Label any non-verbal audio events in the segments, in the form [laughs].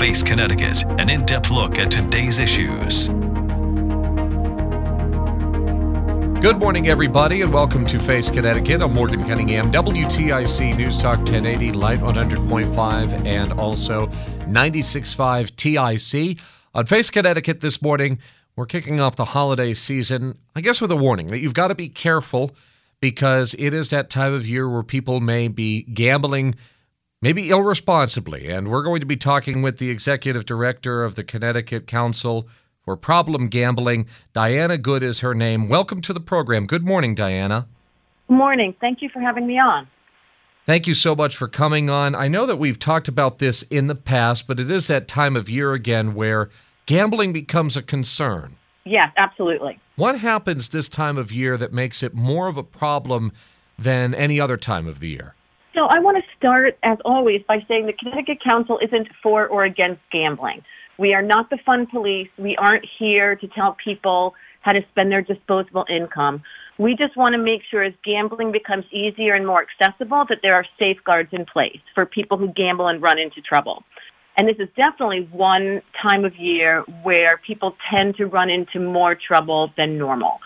Face Connecticut, an in depth look at today's issues. Good morning, everybody, and welcome to Face Connecticut. I'm Morgan Cunningham, WTIC News Talk 1080, Light 100.5, and also 96.5 TIC. On Face Connecticut this morning, we're kicking off the holiday season, I guess, with a warning that you've got to be careful because it is that time of year where people may be gambling, maybe irresponsibly. And we're going to be talking with the executive director of the Connecticut Council for Problem Gambling. Diana Good is her name. Welcome to the program. Good morning, Diana. Good Morning. Thank you for having me on. Thank you so much for coming on. I know that we've talked about this in the past, but it is that time of year again where gambling becomes a concern. Yes, absolutely. What happens this time of year that makes it more of a problem than any other time of the year? So I want to start, as always, by saying the Connecticut Council isn't for or against gambling. We are not the fun police. We aren't here to tell people how to spend their disposable income. We just want to make sure as gambling becomes easier and more accessible that there are safeguards in place for people who gamble and run into trouble. And this is definitely one time of year where people tend to run into more trouble than normal.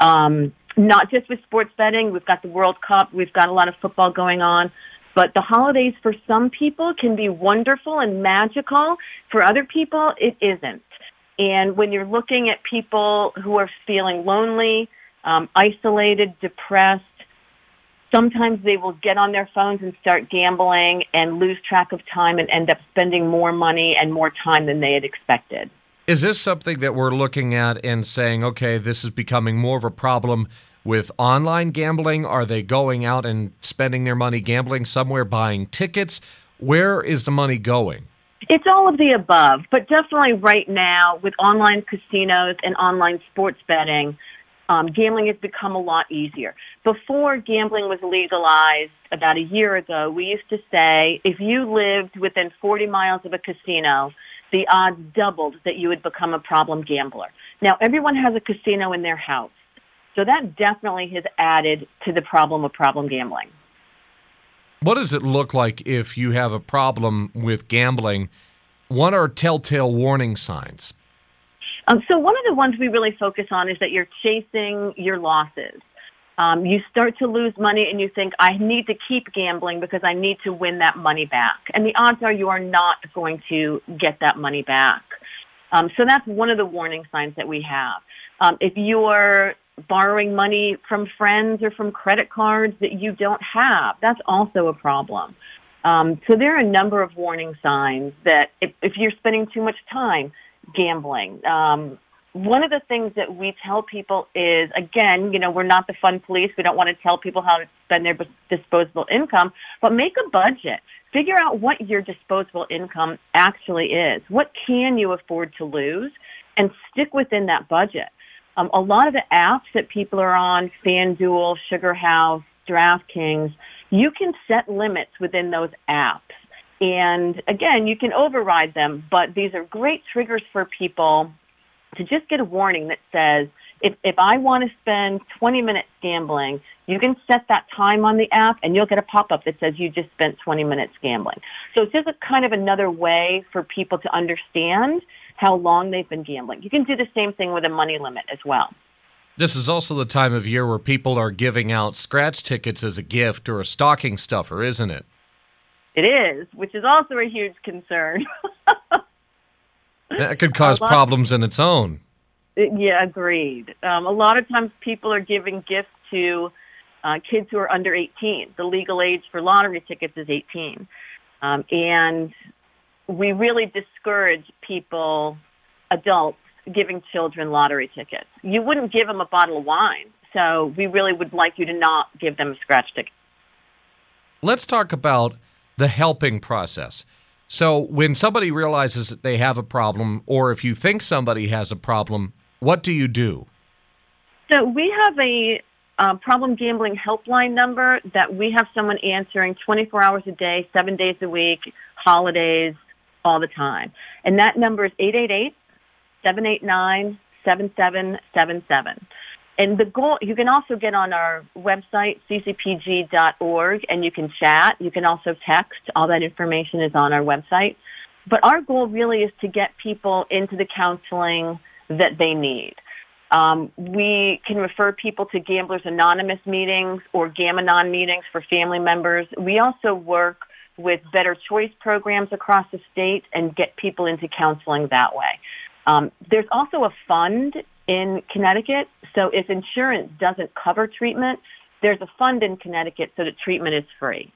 Um, not just with sports betting. We've got the World Cup. We've got a lot of football going on. But the holidays for some people can be wonderful and magical. For other people, it isn't. And when you're looking at people who are feeling lonely, um, isolated, depressed, sometimes they will get on their phones and start gambling and lose track of time and end up spending more money and more time than they had expected. Is this something that we're looking at and saying, okay, this is becoming more of a problem with online gambling? Are they going out and spending their money gambling somewhere, buying tickets? Where is the money going? It's all of the above, but definitely right now with online casinos and online sports betting, um, gambling has become a lot easier. Before gambling was legalized about a year ago, we used to say if you lived within 40 miles of a casino, the odds doubled that you would become a problem gambler. Now everyone has a casino in their house. So that definitely has added to the problem of problem gambling. What does it look like if you have a problem with gambling? What are telltale warning signs? Um, so one of the ones we really focus on is that you're chasing your losses. Um, you start to lose money and you think, I need to keep gambling because I need to win that money back. And the odds are you are not going to get that money back. Um, so that's one of the warning signs that we have. Um, if you're borrowing money from friends or from credit cards that you don't have, that's also a problem. Um, so there are a number of warning signs that if, if you're spending too much time gambling, um, one of the things that we tell people is, again, you know, we're not the fun police. We don't want to tell people how to spend their disposable income, but make a budget. Figure out what your disposable income actually is. What can you afford to lose? And stick within that budget. Um, a lot of the apps that people are on, FanDuel, SugarHouse, DraftKings, you can set limits within those apps. And again, you can override them, but these are great triggers for people to just get a warning that says, if, if I want to spend 20 minutes gambling, you can set that time on the app and you'll get a pop-up that says you just spent 20 minutes gambling. So it's just a kind of another way for people to understand how long they've been gambling. You can do the same thing with a money limit as well. This is also the time of year where people are giving out scratch tickets as a gift or a stocking stuffer, isn't it? It is, which is also a huge concern. [laughs] That could cause problems in its own. yeah, agreed. Um, a lot of times people are giving gifts to uh, kids who are under 18. The legal age for lottery tickets is 18. Um, and we really discourage people, adults, giving children lottery tickets. You wouldn't give them a bottle of wine. So we really would like you to not give them a scratch ticket. Let's talk about the helping process. So, when somebody realizes that they have a problem, or if you think somebody has a problem, what do you do? So we have a uh, problem gambling helpline number that we have someone answering 24 hours a day, seven days a week, holidays, all the time. And that number is 888 789 7777. And the goal, you can also get on our website, ccpg.org, and you can chat. You can also text. All that information is on our website. But our goal really is to get people into the counseling that they need. Um, we can refer people to Gamblers Anonymous meetings or Gam-Anon meetings for family members. We also work with Bettor Choice programs across the state and get people into counseling that way. Um, there's also a fund in Connecticut, so if insurance doesn't cover treatment, there's a fund in Connecticut so that treatment is free.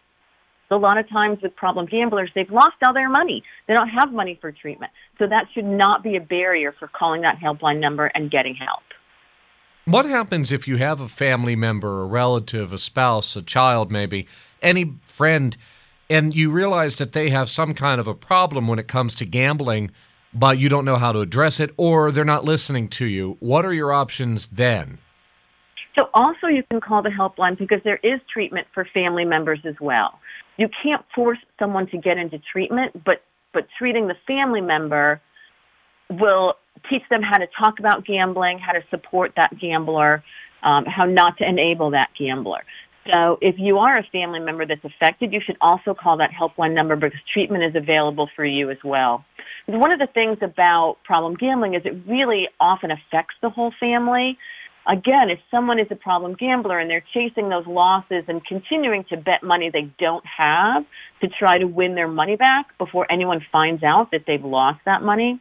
So a lot of times with problem gamblers, they've lost all their money. They don't have money for treatment. So that should not be a barrier for calling that helpline number and getting help. What happens if you have a family member, a relative, a spouse, a child, maybe, any friend, and you realize that they have some kind of a problem when it comes to gambling, but you don't know how to address it, or they're not listening to you? What are your options then? So also you can call the helpline because there is treatment for family members as well. You can't force someone to get into treatment, but, but treating the family member will teach them how to talk about gambling, how to support that gambler, um, how not to enable that gambler. So if you are a family member that's affected, you should also call that helpline number because treatment is available for you as well. One of the things about problem gambling is it really often affects the whole family. Again, if someone is a problem gambler and they're chasing those losses and continuing to bet money they don't have to try to win their money back before anyone finds out that they've lost that money,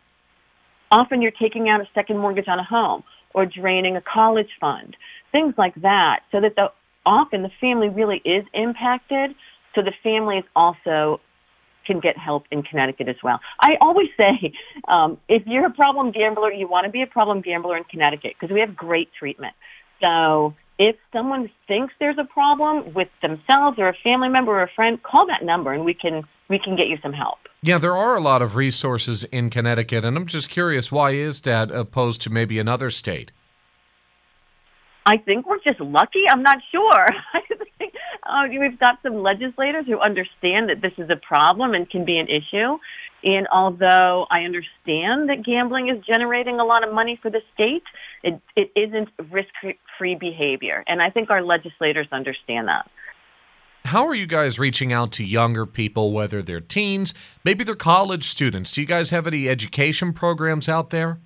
often you're taking out a second mortgage on a home or draining a college fund, things like that, so that the, often the family really is impacted. So the family is also can get help in Connecticut as well. I always say, um, if you're a problem gambler, you want to be a problem gambler in Connecticut because we have great treatment. So if someone thinks there's a problem with themselves or a family member or a friend, call that number and we can we can get you some help. Yeah, there are a lot of resources in Connecticut, and I'm just curious, why is that opposed to maybe another state? I think we're just lucky. I'm not sure. [laughs] Uh, we've got some legislators who understand that this is a problem and can be an issue. And although I understand that gambling is generating a lot of money for the state, it, it isn't risk-free behavior. And I think our legislators understand that. How are you guys reaching out to younger people, whether they're teens, maybe they're college students? Do you guys have any education programs out there?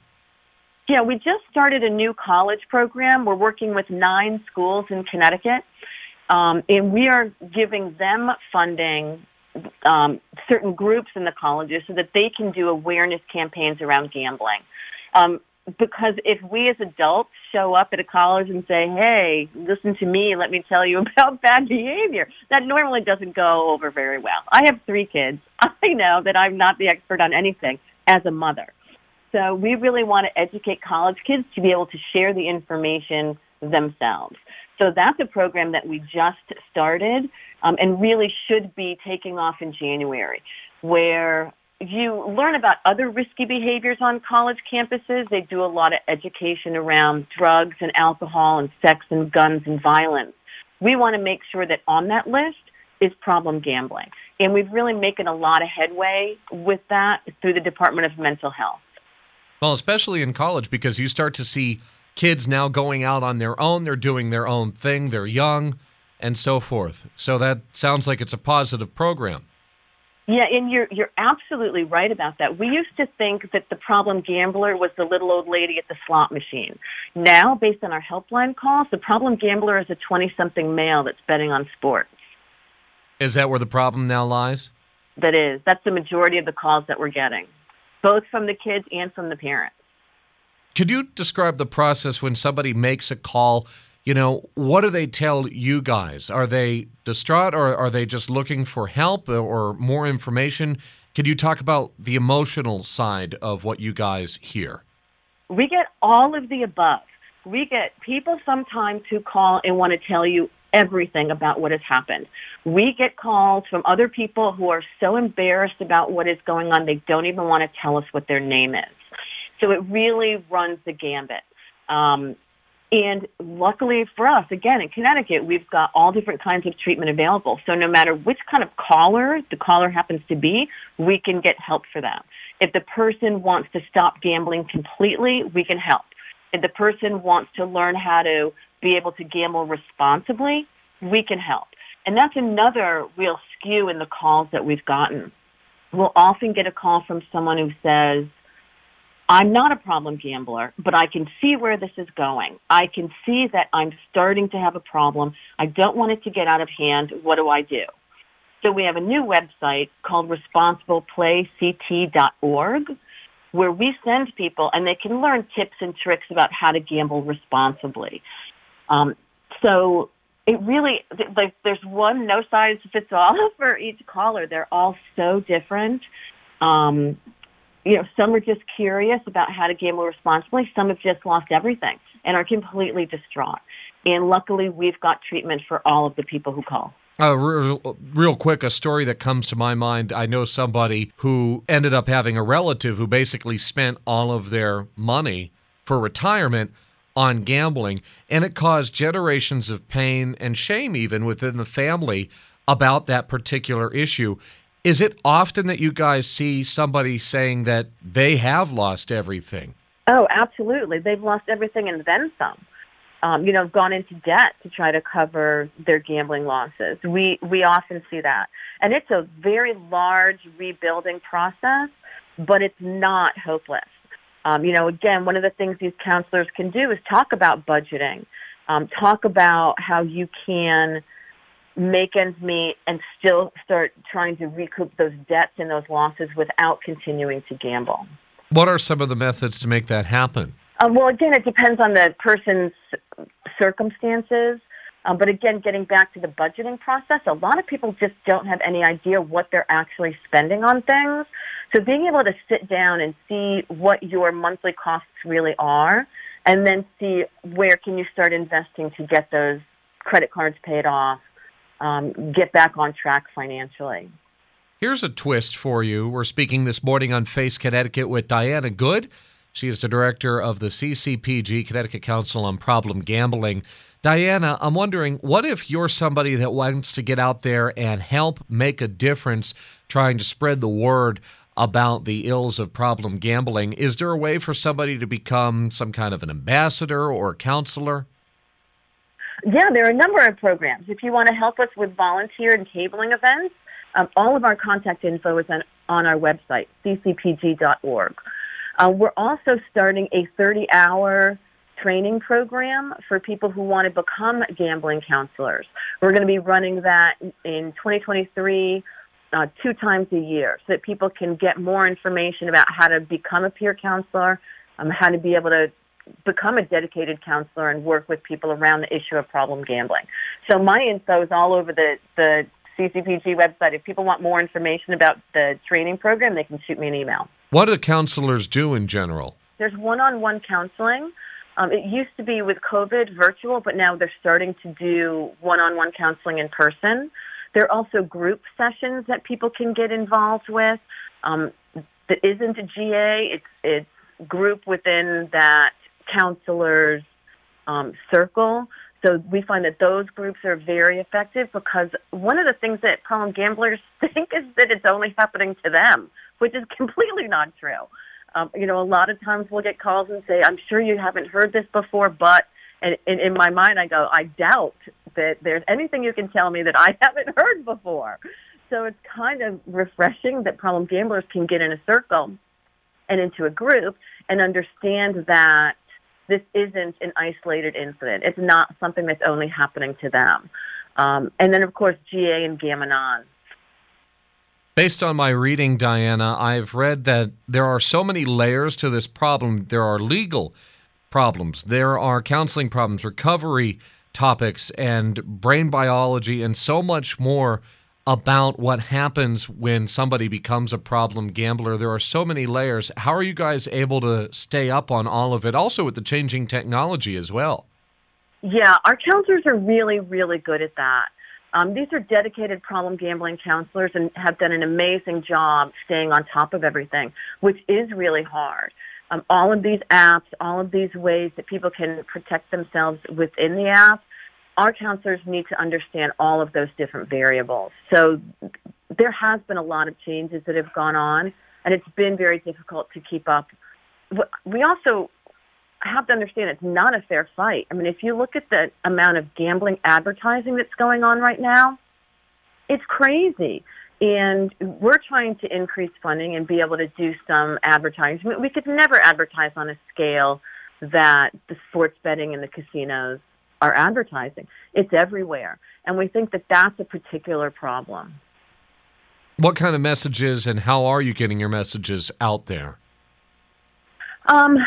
Yeah, we just started a new college program. We're working with nine schools in Connecticut, um, and we are giving them funding, um, certain groups in the colleges, so that they can do awareness campaigns around gambling. Um, because if we as adults show up at a college and say, "Hey, listen to me, let me tell you [laughs] about bad behavior," that normally doesn't go over very well. I have three kids. [laughs] I know that I'm not the expert on anything as a mother. So we really want to educate college kids to be able to share the information themselves. So that's a program that we just started um, and really should be taking off in January, where you learn about other risky behaviors on college campuses. They do a lot of education around drugs and alcohol and sex and guns and violence. We want to make sure that on that list is problem gambling. And we've really making a lot of headway with that through the Department of Mental Health. Well, especially in college, because you start to see kids now going out on their own, they're doing their own thing, they're young, and so forth. So that sounds like it's a positive program. Yeah, and you're you're absolutely right about that. We used to think that the problem gambler was the little old lady at the slot machine. Now, based on our helpline calls, the problem gambler is a 20-something male that's betting on sports. Is that where the problem now lies? That is. That's the majority of the calls that we're getting, both from the kids and from the parents. Could you describe the process when somebody makes a call? You know, what do they tell you guys? Are they distraught or are they just looking for help or more information? Could you talk about the emotional side of what you guys hear? We get all of the above. We get people sometimes who call and want to tell you everything about what has happened. We get calls from other people who are so embarrassed about what is going on, they don't even want to tell us what their name is. So it really runs the gambit. Um, and luckily for us, again, in Connecticut, we've got all different kinds of treatment available. So no matter which kind of caller the caller happens to be, we can get help for them. If the person wants to stop gambling completely, we can help. If the person wants to learn how to be able to gamble responsibly, we can help. And that's another real skew in the calls that we've gotten. We'll often get a call from someone who says, I'm not a problem gambler, but I can see where this is going. I can see that I'm starting to have a problem. I don't want it to get out of hand. What do I do? So we have a new website called responsibleplayct.org where we send people and they can learn tips and tricks about how to gamble responsibly. Um, so it really, like, there's one no size fits all [laughs] for each caller. They're all so different. Um, you know, some are just curious about how to gamble responsibly. Some have just lost everything and are completely distraught. And luckily, we've got treatment for all of the people who call. Uh, real, real quick, a story that comes to my mind. I know somebody who ended up having a relative who basically spent all of their money for retirement on gambling, and it caused generations of pain and shame, even within the family, about that particular issue. Is it often that you guys see somebody saying that they have lost everything? Oh, absolutely. They've lost everything and then some. Um, you know, gone into debt to try to cover their gambling losses. We we often see that, and it's a very large rebuilding process, but it's not hopeless. Um, you know, again, one of the things these counselors can do is talk about budgeting, um, talk about how you can make ends meet and still start trying to recoup those debts and those losses without continuing to gamble. What are some of the methods to make that happen? Um, well, again, it depends on the person's circumstances. Um, but again, getting back to the budgeting process, a lot of people just don't have any idea what they're actually spending on things. So being able to sit down and see what your monthly costs really are, and then see where can you start investing to get those credit cards paid off, um, get back on track financially. Here's a twist for you. We're speaking this morning on Face Connecticut with Diana Good. She is the director of the CCPG, Connecticut Council on Problem Gambling. Diana, I'm wondering what if you're somebody that wants to get out there and help make a difference trying to spread the word about the ills of problem gambling? Is there a way for somebody to become some kind of an ambassador or counselor? Yeah, there are a number of programs. If you want to help us with volunteer and tabling events, um, all of our contact info is on, on our website, ccpg.org. Uh, we're also starting a 30 hour training program for people who want to become gambling counselors. We're going to be running that in 2023 uh, two times a year so that people can get more information about how to become a peer counselor, um, how to be able to become a dedicated counselor and work with people around the issue of problem gambling. So my info is all over the, the CCPG website. If people want more information about the training program, they can shoot me an email. What do counselors do in general? There's one-on-one counseling. Um, it used to be with COVID virtual, but now they're starting to do one-on-one counseling in person. There are also group sessions that people can get involved with. Um, that isn't a GA. It's it's group within that counselor's um, circle. So we find that those groups are very effective because one of the things that problem gamblers [laughs] think is that it's only happening to them, which is completely not true. Um, you know, a lot of times we'll get calls and say, "I'm sure you haven't heard this before," but and, and in my mind, I go, "I doubt that there's anything you can tell me that I [laughs] haven't heard before." So it's kind of refreshing that problem gamblers can get in a circle and into a group and understand that this isn't an isolated incident. It's not something that's only happening to them. Um, and then, of course, GA and Gam-Anon. Based on my reading, Diana, I've read that there are so many layers to this problem. There are legal problems, there are counseling problems, recovery topics, and brain biology, and so much more about what happens when somebody becomes a problem gambler. There are so many layers. How are you guys able to stay up on all of it? Also, with the changing technology as well. Yeah, our counselors are really, really good at that. Um, these are dedicated problem gambling counselors and have done an amazing job staying on top of everything, which is really hard. Um, all of these apps, all of these ways that people can protect themselves within the app, our counselors need to understand all of those different variables. So there has been a lot of changes that have gone on, and it's been very difficult to keep up. We also have to understand it's not a fair fight. I mean, if you look at the amount of gambling advertising that's going on right now, it's crazy. And we're trying to increase funding and be able to do some advertising. We could never advertise on a scale that the sports betting and the casinos are advertising. It's everywhere. And we think that that's a particular problem. What kind of messages and how are you getting your messages out there? Um,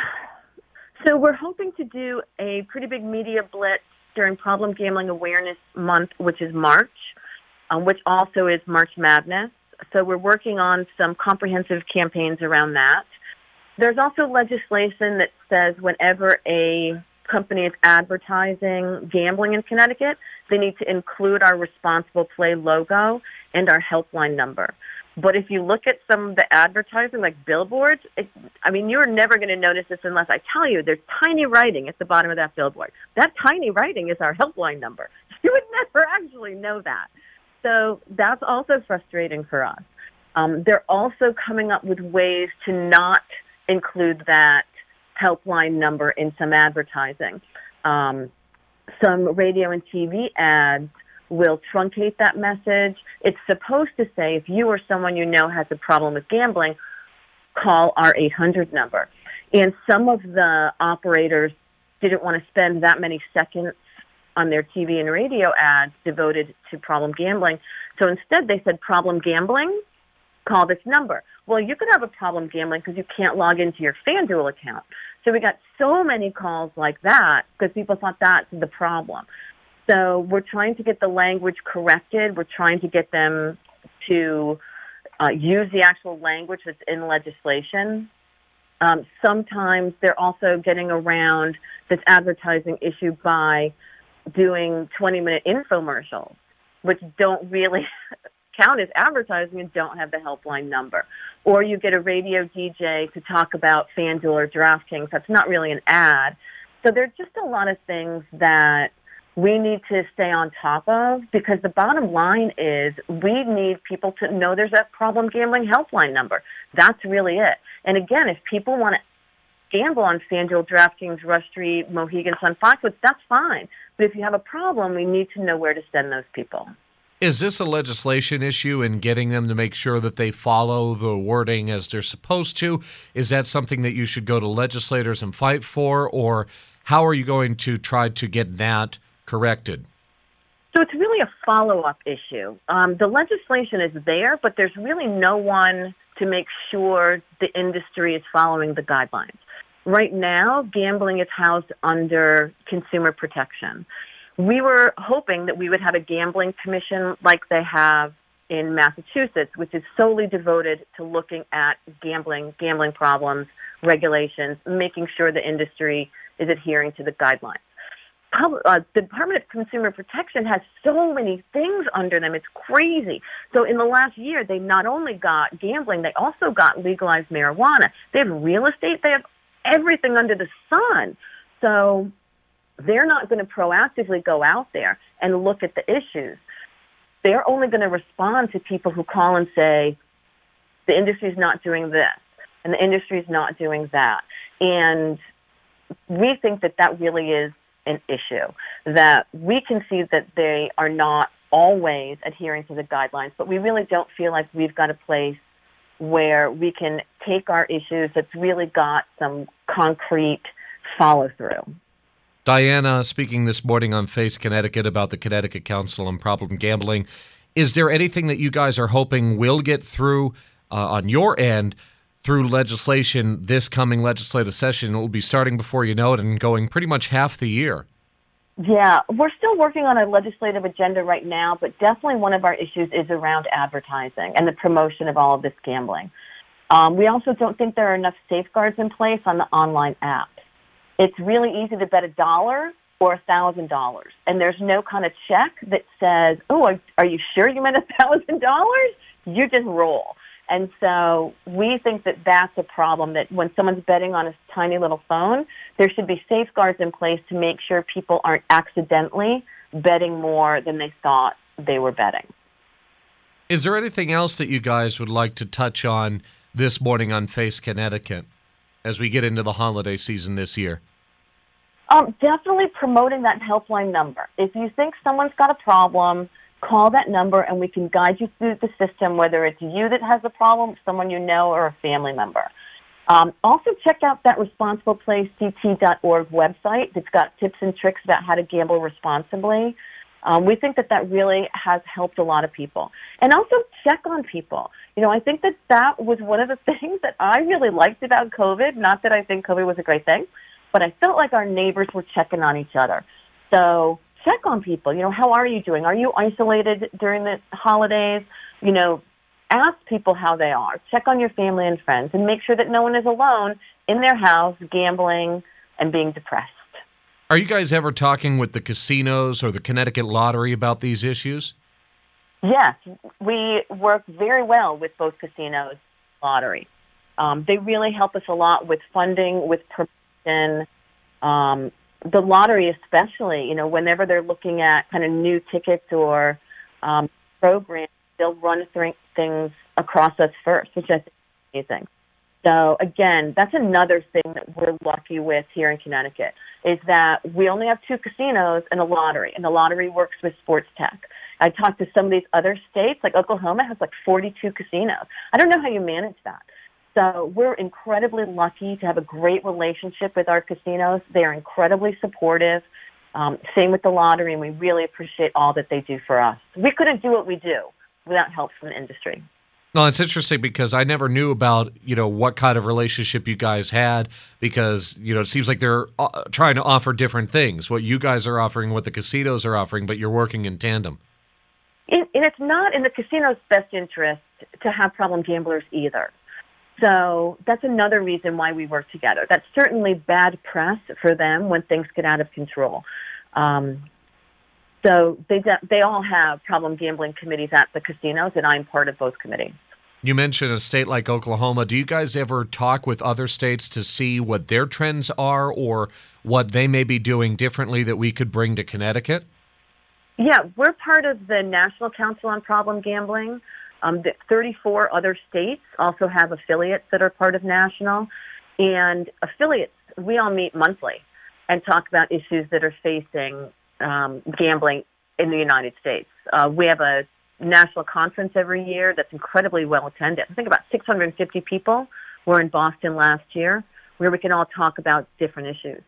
so we're hoping to do a pretty big media blitz during Problem Gambling Awareness Month, which is March, um, which also is March Madness. So we're working on some comprehensive campaigns around that. There's also legislation that says whenever a company is advertising gambling in Connecticut, they need to include our responsible play logo and our helpline number. But if you look at some of the advertising, like billboards, it, I mean, you're never going to notice this unless I tell you there's tiny writing at the bottom of that billboard. That tiny writing is our helpline number. [laughs] You would never actually know that. So that's also frustrating for us. Um, they're also coming up with ways to not include that helpline number in some advertising. Um, some radio and TV ads will truncate that message. It's supposed to say if you or someone you know has a problem with gambling, call our 800 number. And some of the operators didn't want to spend that many seconds on their TV and radio ads devoted to problem gambling. So instead they said problem gambling, call this number. Well, you could have a problem gambling because you can't log into your FanDuel account. So we got so many calls like that because people thought that's the problem. So we're trying to get the language corrected. We're trying to get them to uh, use the actual language that's in legislation. Um, sometimes they're also getting around this advertising issue by doing 20 minute infomercials, which don't really [laughs] count as advertising and don't have the helpline number. Or you get a radio DJ to talk about FanDuel or DraftKings. That's not really an ad. So there's just a lot of things that we need to stay on top of because the bottom line is we need people to know there's a problem gambling helpline number. That's really it. And again, if people want to gamble on FanDuel, DraftKings, Rush Street, Mohegan Sun, Foxwoods, that's fine. But if you have a problem, we need to know where to send those people. Is this a legislation issue in getting them to make sure that they follow the wording as they're supposed to? Is that something that you should go to legislators and fight for? Or how are you going to try to get that corrected? So it's really a follow up issue. Um, the legislation is there, but there's really no one to make sure the industry is following the guidelines. Right now, gambling is housed under consumer protection. We were hoping that we would have a gambling commission like they have in Massachusetts, which is solely devoted to looking at gambling, gambling problems, regulations, making sure the industry is adhering to the guidelines uh, the Department of Consumer Protection has so many things under them. It's crazy. So in the last year, they not only got gambling, they also got legalized marijuana. They have real estate. They have everything under the sun. So they're not going to proactively go out there and look at the issues. They're only going to respond to people who call and say, the industry's not doing this and the industry's not doing that. And we think that that really is an issue. That we can see that they are not always adhering to the guidelines, but we really don't feel like we've got a place where we can take our issues that's really got some concrete follow through. Diana speaking this morning on Face Connecticut about the Connecticut Council on Problem Gambling. Is there anything that you guys are hoping will get through uh, on your end through legislation this coming legislative session? It will be starting before you know it and going pretty much half the year. Yeah, we're still working on a legislative agenda right now, but definitely one of our issues is around advertising and the promotion of all of this gambling. Um, we also don't think there are enough safeguards in place on the online apps. It's really easy to bet a dollar or a thousand dollars, and there's no kind of check that says, "Oh, are, you sure you meant a [laughs] thousand dollars?" You just roll. And so we think that that's a problem that when someone's betting on a tiny little phone, there should be safeguards in place to make sure people aren't accidentally betting more than they thought they were betting. Is there anything else that you guys would like to touch on this morning on Face Connecticut as we get into the holiday season this year? Um, definitely promoting that helpline number. If you think someone's got a problem, call that number and we can guide you through the system, whether it's you that has a problem, someone you know, or a family member. Um, also, check out that responsibleplayct.org website that's got tips and tricks about how to gamble responsibly. Um, we think that that really has helped a lot of people. And also check on people. You know, I think that that was one of the [laughs] things that I really liked about COVID. Not that I think COVID was a great thing, but I felt like our neighbors were checking on each other. So check on people. You know, how are you doing? Are you isolated during the holidays? You know, ask people how they are. Check on your family and friends and make sure that no one is alone in their house gambling and being depressed. Are you guys ever talking with the casinos or the Connecticut Lottery about these issues? Yes, we work very well with both casinos and lottery. Um, they really help us a lot with funding, with promotion, um, the lottery especially, you know, whenever they're looking at kind of new tickets or um, programs, they'll run th- things across us first, which I think is amazing. So again, that's another thing that we're lucky with here in Connecticut is that we only have two casinos and a lottery, and the lottery works with sports tech. I talked to some of these other states, like Oklahoma has like 42 casinos. I don't know how you manage that. So we're incredibly lucky to have a great relationship with our casinos. They are incredibly supportive. Um, same with the lottery, and we really appreciate all that they do for us. We couldn't do what we do without help from the industry. Well, it's interesting because I never knew about you know what kind of relationship you guys had because you know it seems like they're uh, trying to offer different things. What you guys are offering, what the casinos are offering, but you're working in tandem. and it's not in the casino's best interest to have problem gamblers either. So that's another reason why we work together. That's certainly bad press for them when things get out of control. Um, so they they all have problem gambling committees at the casinos, and I'm part of both committees. You mentioned a state like Oklahoma. Do you guys ever talk with other states to see what their trends are or what they may be doing differently that we could bring to Connecticut? Yeah, we're part of the National Council on Problem Gambling. Um, the 34 other states also have affiliates that are part of national, and affiliates we all meet monthly and talk about issues that are facing um, gambling in the United States. Uh, we have a national conference every year that's incredibly well attended. I think about 650 people were in Boston last year, where we can all talk about different issues.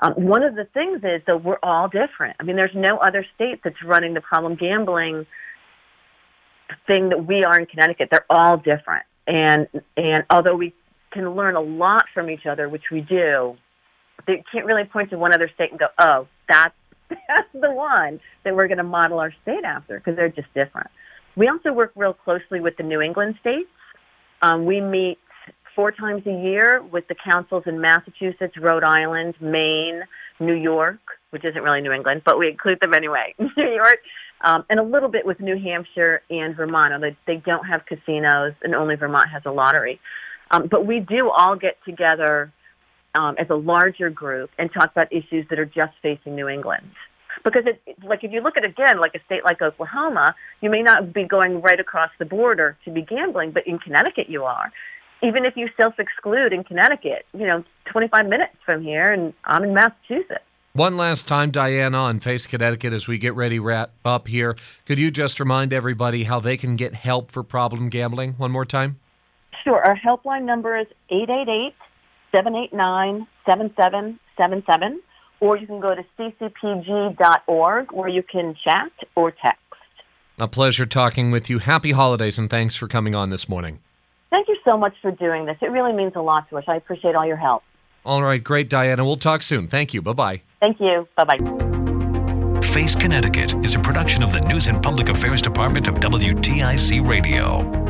Um, one of the things is that we're all different. I mean, there's no other state that's running the problem gambling thing that we are in Connecticut. They're all different, and and although we can learn a lot from each other, which we do, they can't really point to one other state and go, "Oh, that's that's the one that we're going to model our state after," because they're just different. We also work real closely with the New England states. Um, we meet four times a year with the councils in Massachusetts, Rhode Island, Maine, New York, which isn't really New England, but we include them anyway. [laughs] New York, um, and a little bit with New Hampshire and Vermont. Although they don't have casinos, and only Vermont has a lottery. Um, but we do all get together um, as a larger group and talk about issues that are just facing New England. Because, it, like, if you look at again, like a state like Oklahoma, you may not be going right across the border to be gambling, but in Connecticut you are. Even if you self-exclude in Connecticut, you know, 25 minutes from here, and I'm in Massachusetts. One last time, Diana, on Face Connecticut, as we get ready wrap up here, could you just remind everybody how they can get help for problem gambling one more time? Sure. Our helpline number is 888 789 7777, or you can go to ccpg.org where you can chat or text. A pleasure talking with you. Happy holidays and thanks for coming on this morning. Thank you so much for doing this. It really means a lot to us. I appreciate all your help. All right, great, Diana. We'll talk soon. Thank you. Bye bye. Thank you. Bye bye. Face Connecticut is a production of the News and Public Affairs Department of WTIC Radio.